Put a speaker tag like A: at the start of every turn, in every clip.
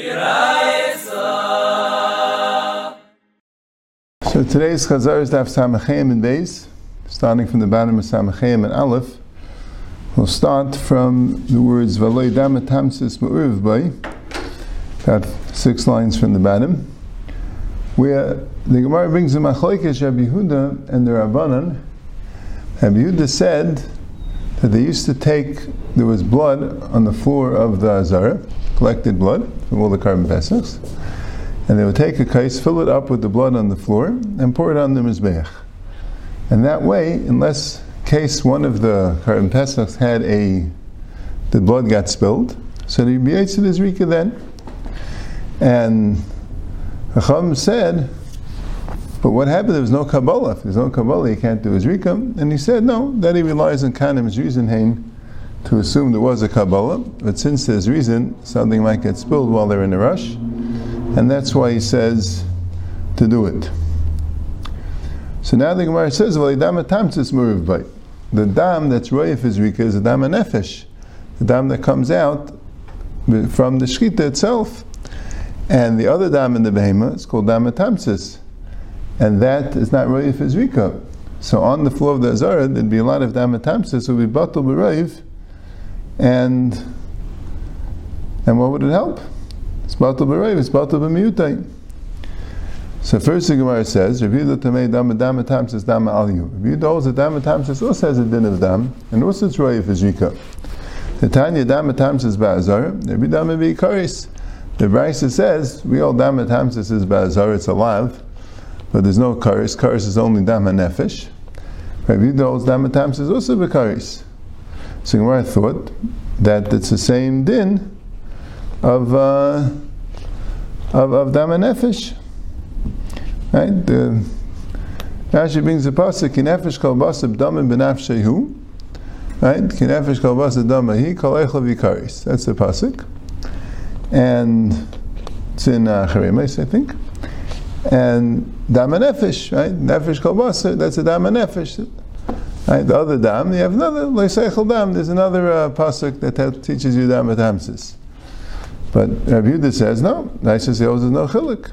A: So today's Chazar is Daf Samachayim and Beis, starting from the bottom of Samachayim and Aleph. We'll start from the words V'loy damet hamsis ma'uriv bay, about six lines from the bottom, where the Gemara brings the Machlokes Rabbi Yehuda and the Rabbanan. Rabbi Yehuda said that they used to take, there was blood on the floor of the Azara, collected blood from all the korban pesachs, and they would take a case, fill it up with the blood on the floor, and pour it on the Mizbeach. And that way, unless case one of the korban pesachs had a, the blood got spilled, so the be Yitzid is Rika then. And Chacham said, but what happened? There was no Kabbalah. If there's no Kabbalah, you can't do his Rika. And he said, no, that he relies on Kanim's reason to assume there was a Kabbalah. But since there's reason, something might get spilled while they're in a rush. And that's why he says to do it. So now the Gemara says, "Well, dam tamtzis muriv bite." The dam that's royef is rika is the dam nefesh, the dam that comes out from the shkita itself, and the other dam in the behema is called dam tamtzis, and that is not royef is rika. So on the floor of the azara, there'd be a lot of dam tamtzis would be batal b'roiv, and and what would it help? It's batal b'roiv, it's batal b'miyutai. So first the Gemara says, Rabbi Yehuda Tamei Dama Dama Tam says Dama Aliyu. Rabbi Yehuda holds that Dama Tam says also has a din of Dam, and also it's Roy for Zrika. The Tanya Dama Tam says Ba'azar, Rabbi Dama Karis. The Brisa says, we all Dama Tam says Ba'azar, it's alive, but there's no Karis. Karis is only Dama Nefesh. Rabbi Yehuda holds Dama Tam says also B'Karis. So Gemara thought that it's the same din of, uh, of, of Dama Nefesh. Right? The Rashi brings the pasuk kinefesh kol basab damim benafshehu. Right? Kinefesh kol basab damahi kol echel. That's the pasuk, and it's in uh, I think. And dam and nefesh, right? Nefesh kol basar. That's a dam and nefesh. Right? The other dam, you have another leisechel dam. There's another uh, pasuk that teaches you dam adamsis. But Rabbi Yehuda says no. Rashi says no chilik.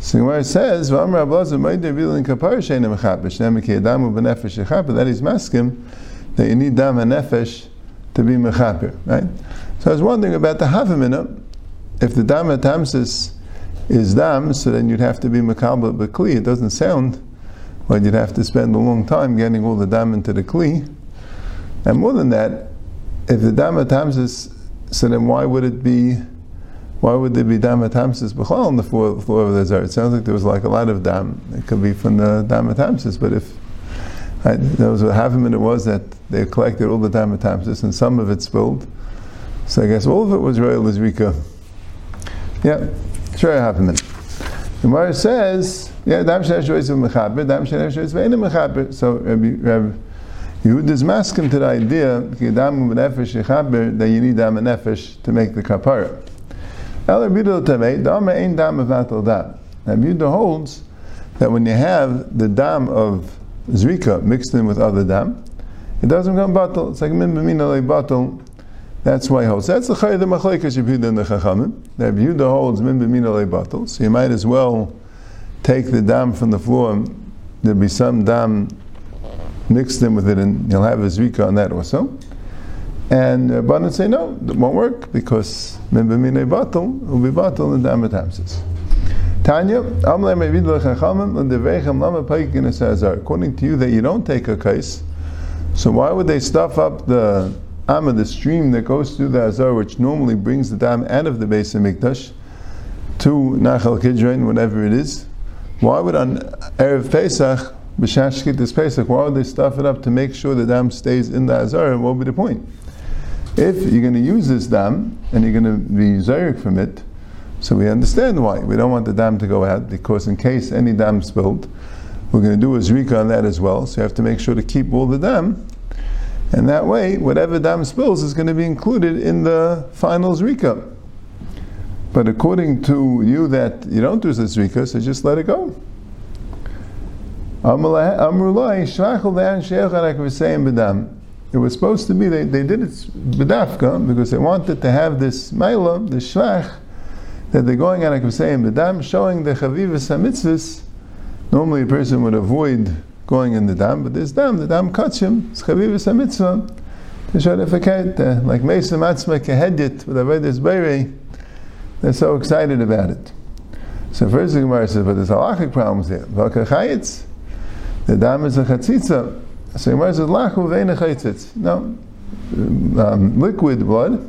A: So Gemara says, "V'amar Ablaza ma'idei bilin kapar she'enim mechaper she'em ki adamu b'nefesh yechaper." That is maskim that you need dam and nefesh to be mechaper, right? So I was wondering about the havamina. If the dam tamsis is dam, so then you'd have to be mekabel b'kli. It doesn't sound like you'd have to spend a long time getting all the dam into the kli. And more than that, if the dam tamsis, so then why would it be? why would there be dam atamsis b'chal on the floor, floor of the desert? It sounds like there was like a lot of dam. It could be from the dam atamsis, but if right, there was a half a minute was that they collected all the dam atamsis and some of it spilled, so I guess all of it was royal Rika. Yeah, sure. The Gemara says, yeah, dam shenesh rois mechaber, dam shenesh rois ve'ena mechaber. So Rabbi, Rabbi Yehuda's masking to the idea that you need dam and nefesh to make the kapara. El Rabbi Tamei, Dama ain't dam of Natal dam. Rabbi holds that when you have the dam of Zrika mixed in with other dam, it doesn't become batal. It's like min b'mina batal. That's why he holds. That's the chay the machlekes Rabbi and the Chachamim. Rabbi Yehuda holds min b'mina batal. So you might as well take the dam from the floor. There'll be some dam mixed in with it, and you'll have a zrika on that also. And uh, Rabbanan say no, it won't work because Mibamine Batal will be Batal and Damat Hamsis. Tanya, according to you that you don't take a case, so why would they stuff up the Amma, the stream that goes through the Azar, which normally brings the dam out of the Beis HaMikdash to Nachal Kidron, whatever it is? Why would on Erev Pesach, B'Shashkit this Pesach, why would they stuff it up to make sure the dam stays in the Azar? What would be the point? If you're going to use this dam and you're going to be zayrik from it, so we understand why. We don't want the dam to go out because in case any dam spilled, we're going to do a zrika on that as well. So you have to make sure to keep all the dam. And that way, whatever dam spills is going to be included in the final zrika. But according to you that you don't do the zrika, so just let it go. It was supposed to be, they, they did it b'dafka because they wanted to have this maila, the shlach, that they're going on a Kusayim B'dam, showing the Chavivas HaMitzvahs. Normally a person would avoid going in the dam, but this dam, the dam cuts him, it's Chavivas HaMitzvah, to show the faket, uh, like Mesa Matzma Kehedit, with Avedis Beirei, they're so excited about it. So first the Gemara says, but there's halachic problems here. The dam is a chatzitza. So Gemara says, lachu ve'en chatzitz. No, um, liquid blood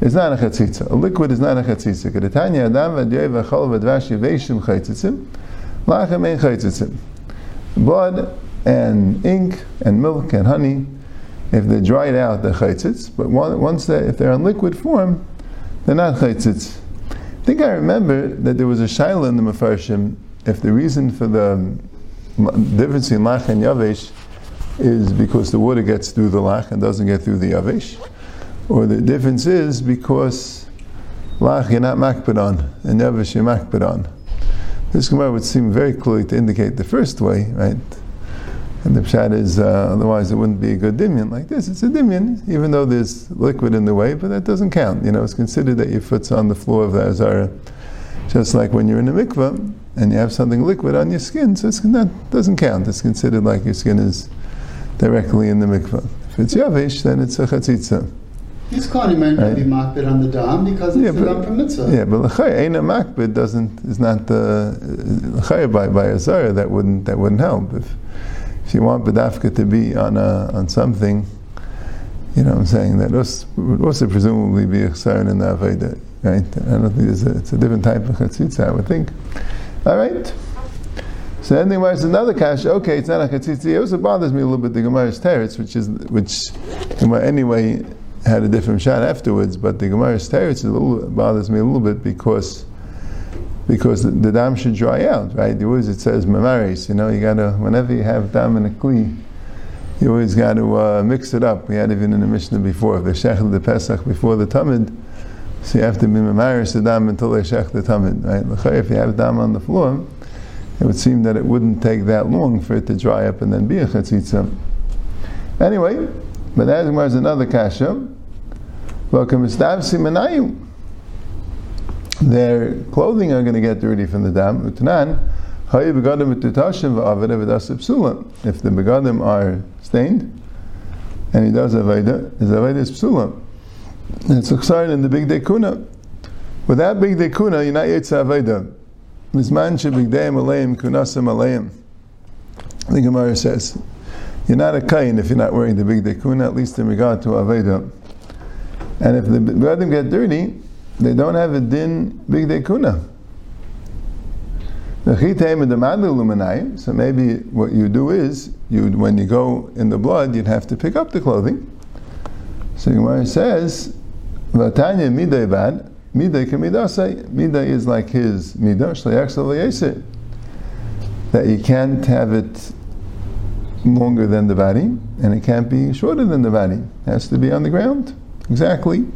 A: is not a chatzitza. A liquid is not a chatzitza. Kedetanya adam v'adyoy v'chol v'dvash yiveshim chaytzitzim, lachem ein chaytzitzim. Blood and ink and milk and honey, if they're dried out, they're chaytzitz. But once they, if they're in liquid form, they're not chaytzitz. I think I remember that there was a shaila in the Mefarshim if the reason for the um, difference in lach and yavesh is because the water gets through the lach and doesn't get through the yavesh, or the difference is because lach you're not makbid on and yavesh you're. This Gemara would seem very clearly to indicate the first way, right? And the pshat is, uh, otherwise it wouldn't be a good dimion like this. It's a dimion, even though there's liquid in the way, but that doesn't count. You know, it's considered that your foot's on the floor of the azara. Just like when you're in a mikvah and you have something liquid on your skin, so that doesn't count. It's considered like your skin is directly in the mikvah. If it's yavish, then it's a chatzitza.
B: He's calling might right. be makbid on the dam because it's yeah, but, dam from mitzvah.
A: Yeah, but l'chay ain't a makbid doesn't is not the l'chay by by a zara that wouldn't that wouldn't help if if you want Badafka to be on a, on something, you know what I'm saying, that would also presumably be a chsaron in the Aveda, right? I don't think it's a, it's a different type of chatzitza, I would think. All right. So the Gemara another kash. Okay, it's not a chatzitza. It also bothers me a little bit. The Gemara's teretz, which is which anyway had a different shot afterwards, but the Gemara's teretz bothers me a little bit because because the, the dam should dry out, right? The always it says mamaris, you know, you gotta, whenever you have dam in a kli, you always got to uh, mix it up. We had even in the Mishnah before, the shechel the Pesach before the Tamid, so you have to be mamaris the dam until they shech the Tamid, right? If you have dam on the floor, it would seem that it wouldn't take that long for it to dry up and then be a chatzitza. Anyway, but that is another kasha. Welcome, Stavsi Menayim their clothing are going to get dirty from the dam. If the begadim are stained, and he does aveda, his aveda is psula. It's a in the big dekuna. Without big dekuna, you're not yetsa aveda. Mizman shebigdeim aleim kunasim aleim. The Gemara says, you're not a kain if you're not wearing the big dekuna, at least in regard to aveda. And if the begadim get dirty, they don't have a din big dekuna. So maybe what you do is, you when you go in the blood, you'd have to pick up the clothing. So Gemara says, "Vatanya midai bad, midai kamidasai." Midai is like his midah shleyak That you can't have it longer than the body, and it can't be shorter than the body. It has to be on the ground exactly.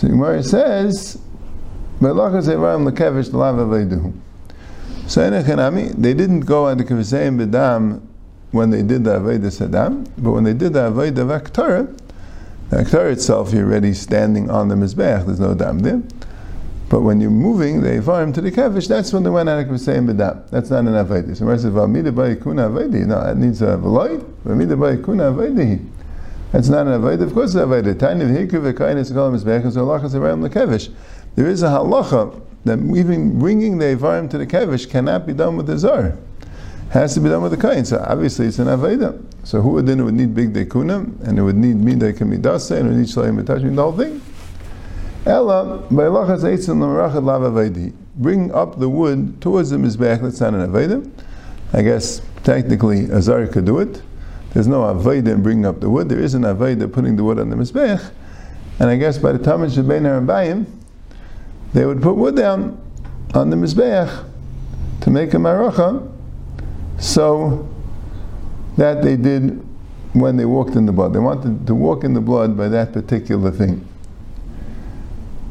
A: So Gemara says, "Melachas evarim lekevish lava veidu." So they didn't go on the kavseim bedam when they did the avodah sadam, but when they did the avodah vaktara, the vaktara itself you're already standing on the mizbeach. There's no dam there. But when you're moving the Evarim to the Kevish, that's when they went out of Kavseim B'dam. That's not an Avaidi. So Gemara says, V'amida ba'ikuna Avaidi. No, that needs a V'loi. V'amida ba'ikuna Avaidi. It's not an avodah. Of course, it's an avodah. Tiny v'hikru v'kainis v'kolam mizbechas v'lachas around the kevish. There is a halacha that even bringing the avarim to the kevish cannot be done with the zar. Has to be done with the kain. So obviously, it's an avodah. So who would then would need big dekunim and it would need midei kamidase and it would need shalayim betashim the whole thing. Ella b'lachas eitzim l'merachad lav avedi. Bring up the wood towards the mizbech. That's not an avodah. I guess technically a zar could do it. There's no avodah in bringing up the wood. There is an avodah putting the wood on the mizbech. And I guess by the time it's Shabbein Harabayim, they would put wood down on the mizbech to make a maracha, so that they did when they walked in the blood. They wanted to walk in the blood by that particular thing.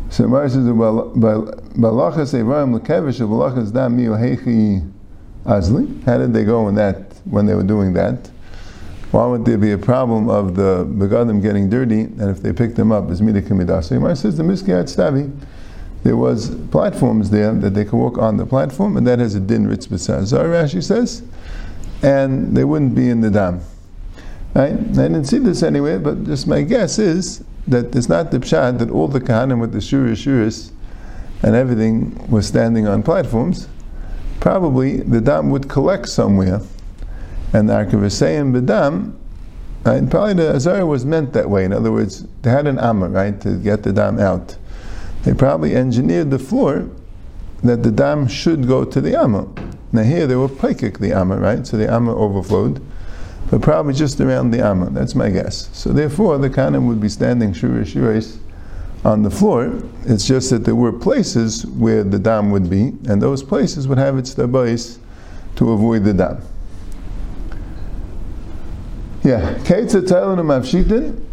A: So Mar says, "Balachas evarim lekevish balachas dam hechi azli." How did they go in that when they were doing that? Why would there be a problem of the begadim getting dirty, and if they pick them up, is midah kamidasa? Gemara says the miskiyat stavi. there was platforms there that they could walk on the platform, and that has a din ritz b'sazar, Rashi says, and they wouldn't be in the dam. Right? I didn't see this anywhere, but just my guess is that it's not the pshat that all the kahanim with the shuris shuris and everything was standing on platforms. Probably the dam would collect somewhere, and the Arkavasayim B'dam, right, probably the Azara was meant that way. In other words, they had an amma, right, to get the dam out. They probably engineered the floor that the dam should go to the amma. Now here they were paikik the amma, right? So the amma overflowed but probably just around the Amma. That's my guess. So therefore, the Kanim would be standing shura shurais on the floor. It's just that there were places where the dam would be, and those places would have its tabais to avoid the dam. Yeah, Keitza Tailan Mavshitin,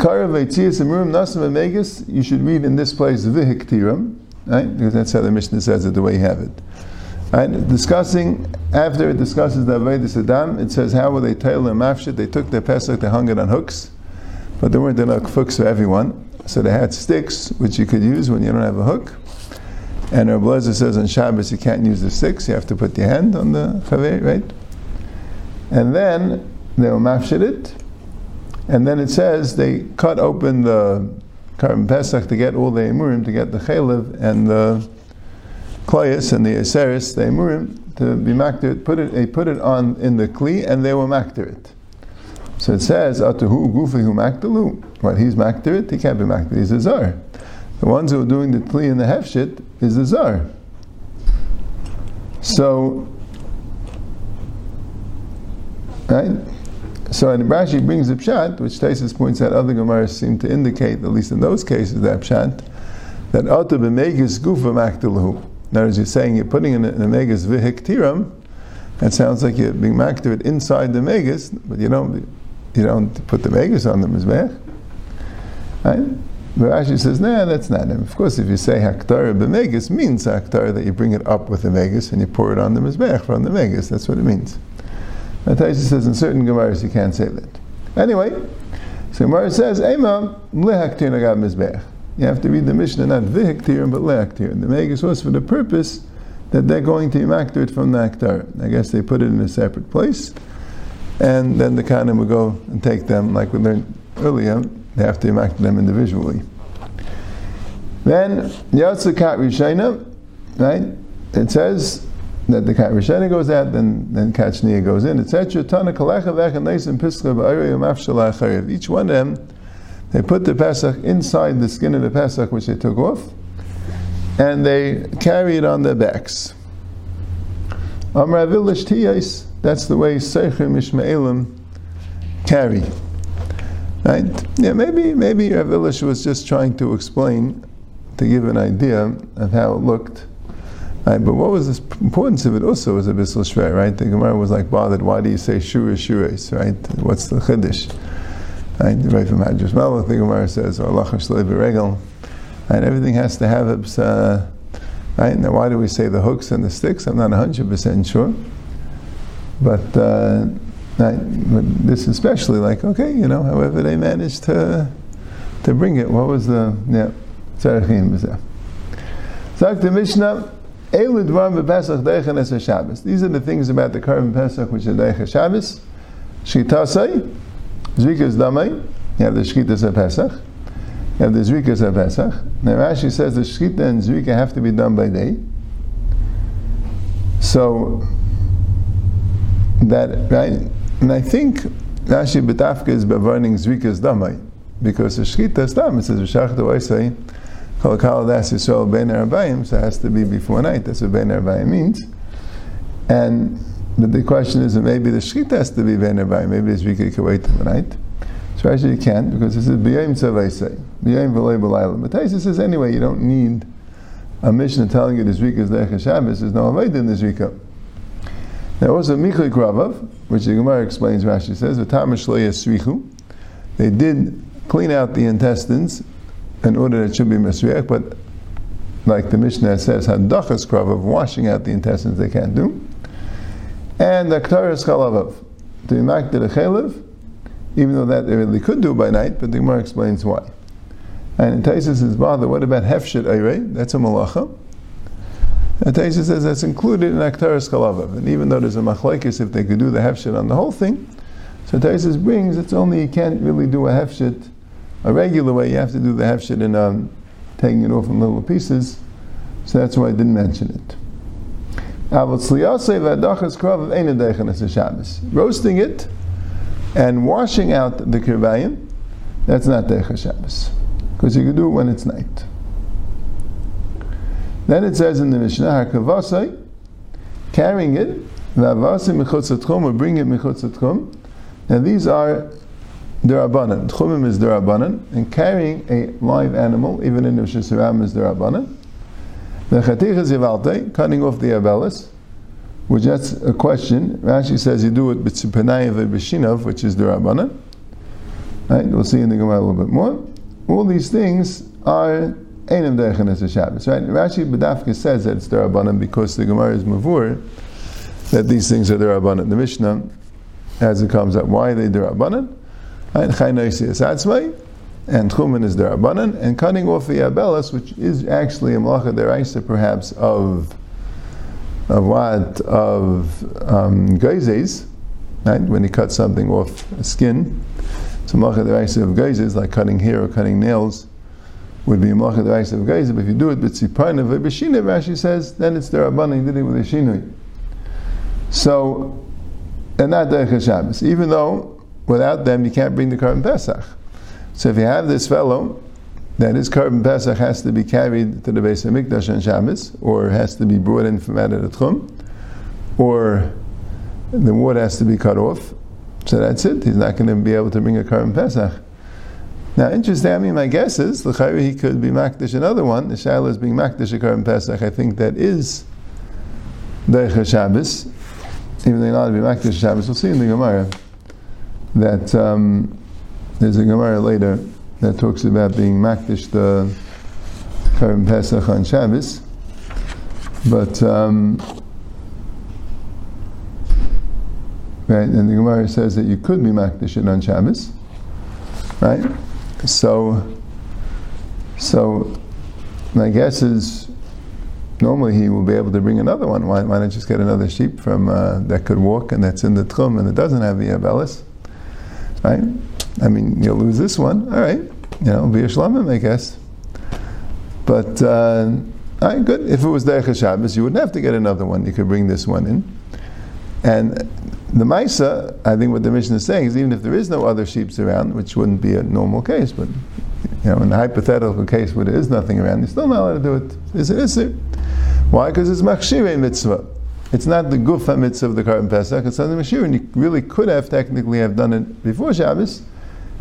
A: Kara Veitzias Amurim Nasim you should read in this place Vihiktiram, right? Because that's how the Mishnah says it, the way you have it. Right? Discussing, after it discusses the Avedis Adam, it says, how were they tail and mafshit? They took their Pesach, they hung it on hooks, but there weren't enough hooks for everyone. So they had sticks, which you could use when you don't have a hook. And Rabbi Lezer says on Shabbos you can't use the sticks, you have to put your hand on the chaver, right? And then they will mafshit it, and then it says they cut open the korban pesach to get all the emurim, to get the chalev and the Kloyas and the Aseris, the Emurim, to be makter, put it, they put it on in the Kli and they will makter it. So it says, Atahu Gufi hu Well, he's makter it, he can't be makter, he's a Zar. The ones who are doing the Kli and the Hefshit is the Zar. So, right? So, and Rashi brings the pshat, which Taisus points out other Gemaras seem to indicate, at least in those cases, that pshat, that Ata b'megis gufa maktalahu. In other words, you're saying you're putting in the megas vihiktiram, it sounds like you're being maktir inside the megas, but you don't you don't put the megas on the mizbech. Right? But Rashi says, no, that's not him. Of course, if you say haktar b'megas means haktar that you bring it up with the megas and you pour it on the mizbech from the megas. That's what it means. But Taisha says in certain gemaras you can't say that. Anyway, so Gemara says, "Ema lehaktir mizbech." You have to read the Mishnah not vihiktir but leaktir. The Megas was for the purpose that they're going to emaktir it from the aktar. I guess they put it in a separate place, and then the kanim would go and take them, like we learned earlier, they have to emaktir them individually. Then, Yatzakat Rishayna, right? It says that the Rishayna goes out, then, then Shniya goes in, etc. Tana Kalecha Vech and Neisim Piskha Ba'ayra Each one of them they put the Pesach inside the skin of the Pesach, which they took off, and they carry it on their backs. Amravilish tiyas, that's the way Seichim Ishmaelim carry. Right? Yeah, maybe maybe Rav Ilish was just trying to explain, to give an idea of how it looked. Right, but what was the importance of it also was a bissel shver, right? The Gemara was like bothered, why do you say shura shuras, right? What's the chiddush? Right, right from Hadrash the Gemara says, or lachash regel. And everything has to have its, uh, right? Now, why do we say the hooks and the sticks? I'm not 100% sure. But, uh, right, but this especially, like, okay, you know, however they managed to to bring it. What was the, yeah, Tzarechim was there. The Mishnah, These are the things about the Karban Pesach which are Deicha Shabbos. Shitasai, Zrikas Damai, you have the Shkitas of Pesach, you have the Zrikas of Pesach. Now Rashi says the Shkita and Zrika have to be done by day. So, that, right? And I think Rashi Betafka is bevarning Zrikas Damai, because the Shkita is Dam, it says, V'shachta Oisai, Kol Kal Das Yisrael Ben Arbayim, so it has to be before night, that's what Ben Arbayim means. And but the question is, that maybe the shkita has to be ben maybe the shkita can wait till the night. So actually you can't, because this is b'yayim tzavaysay, b'yayim v'lei b'layla. But Taisa says anyway, you don't need a mission telling you the zrika is lecha Shabbos, there's no avoid in the zrika. Now also Michli Kravav, which the Gemara explains, Rashi says, srichu. They did clean out the intestines in order it should be mesriach, but like the Mishnah says, hadachas of washing out the intestines, they can't do and the Ktaris Chalavav. To be makdir Chalev, even though that they really could do by night, but the Gemara explains why. And Taisus says, bother, what about hefshet ayre? That's a malacha. And Taisus says that's included in Aktaris Kalavav. And even though there's a machlaikis if they could do the hefshet on the whole thing, so Taisus brings it's only you can't really do a hefshet a regular way. You have to do the hefshet in um, taking it off in little pieces. So that's why I didn't mention it. Roasting it and washing out the kirbayim, that's not Decha Shabbos. Because you can do it when it's night. Then it says in the Mishnah, Hakavasai, carrying it, or bring it. Now these are Durabanan. Tchumim is Durabanan, and carrying a live animal, even in the Shisiram, is Durabanan. The Chatich is cutting off the abelis, which that's a question. Rashi says you do it b'tzipanayev b'shinov, which is Durabanan. Right? We'll see in the Gemara a little bit more. All these things are Einim Dechenes Shabbos. Right? Rashi B'dafka says that it's Durabanan because the Gemara is Mavur, that these things are Durabanan. The Mishnah, as it comes up, why are they Durabanan? Right? Chaynoisi is Atzmai, and Tchumen is Durabanan, and cutting off the Abelas, which is actually a Malacha Deraisa perhaps of of what? Of um, Geizes, right? When he cuts something off a skin. So Malacha Deraisa of Geizes, like cutting hair or cutting nails, would be a Malacha Deraisa of Geizes, but if you do it with Tziparna Vibishina, Rashi says, then it's Durabanan, you did it with a Shinui. So, and not Derech Shabbos, even though without them you can't bring the Korban Pesach. So if you have this fellow, that his Korban Pesach has to be carried to the Beis HaMikdash on Shabbos, or has to be brought in from out of the Tchum, or the wood has to be cut off. So that's it. He's not going to be able to bring a Korban Pesach. Now, interesting. I mean, my guess is the he could be makdish another one. The shaila is being makdish a Korban Pesach. I think that is Derech Shabbos, even though not to be makdish Shabbos. We'll see in the Gemara that um, there's a Gemara later that talks about being makdish the Karim Pesach on Shabbos, but um, right, and the Gemara says that you could be makdish it on Shabbos, right? So, so my guess is normally he will be able to bring another one. Why, why not just get another sheep from uh, that could walk and that's in the tchum and it doesn't have the abelis? Right? I mean, you'll lose this one. All right. You know, be a shlamim, I guess. But, uh, all right, good. If it was Derech Shabbos, you wouldn't have to get another one. You could bring this one in. And the Maisa, I think what the mission is saying is even if there is no other sheep around, which wouldn't be a normal case, but you know, in a hypothetical case where there is nothing around, you're still not allowed to do it. Is it? Is it? Why? Because it's machshire mitzvah. It's not the gufa mitzvah of the Korban Pesach, it's something Mashir, and you really could have technically have done it before Shabbos.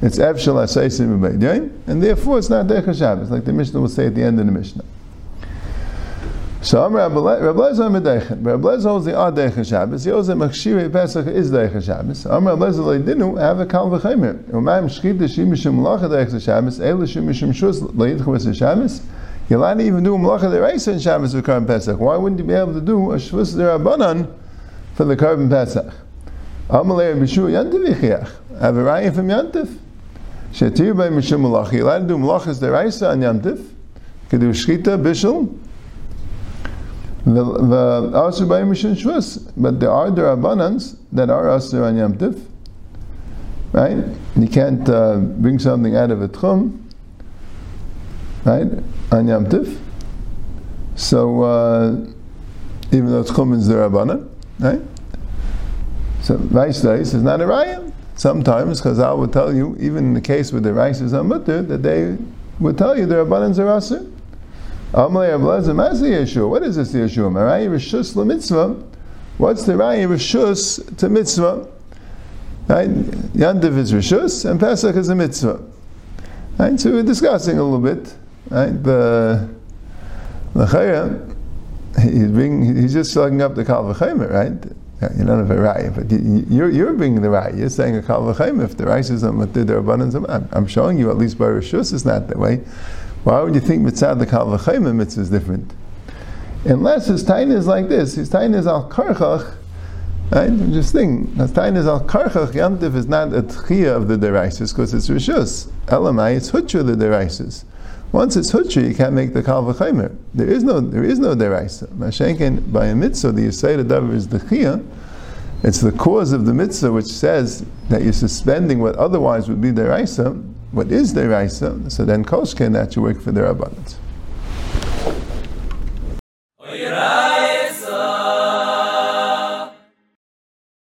A: It's Evshel Asaisim and therefore it's not Derech Shabbos, like the Mishnah will say at the end of the Mishnah. So Rabbi Lezer Medechet. Rabbi Lezer holds the odd Derech Shabbos. He holds that Machshirei Pesach is Derech Shabbos. Amr Rabbi Lezer didn't have a Kal V'chemer. Umayim Shchit Shim Mishim Malacha Derech Shabbos. El Shim Mishim Shus Leidchus Shabbos. Allowed even do Malacha Deraisa in Shabbos for Korban Pesach. Why wouldn't you be able to do a Shvus Derabanan for the Korban Pesach? Amalei B'shu Yantiv Yichiach. Have a raya from Yantiv. Shetir by Mishum Malacha. You're allowed to do Malachas Deraisa on Yantiv. You can do Shchita, Bishul. The Asur by Mishum Shvus. But there are Derabanans that are Asur on Yantiv. Right? You can't uh, bring something out of a Tchum right, on Yom Tif. So, uh, even though it's Chumen's Rabbanan, right? So, rice days is not a raya. Sometimes, because I will tell you, even in the case where the rice is a mutter, that they would tell you the Rabbanans are asr. Amalei Abelazar Mazi Yeshua. What is this Yeshua? Raya Rishus mitzvah. What's the Raya Rishus to mitzvah? Right? Yantiv is Rishus, and Pesach is a mitzvah. Right? So we're discussing a little bit Right? The the he's being he's just slugging up the kal v'chaymer, right? You don't a raya, but you're you're being the raya. You're saying a kal v'chaymer. If the rice is on their abundance, I'm, I'm showing you at least by Rishus is not that way. Why would you think mitzvah the kal v'chaymer mitzvah is different? Unless his tain is like this, his tain is al karchach. Right? Just think, his tain is al karchach. Yamtiv is not a tchiyah of the deraisis because it's rishus. Elamai, it's hutra the deraisis. Once it's hutri, you can't make the kal v'chaymer. There is no there is no deraisa. Mashenkin by a mitzvah, the yisayid davar is the chiyah. It's the cause of the mitzvah which says that you're suspending what otherwise would be deraisa. What is deraisa? So then koshken that you work for their abundance.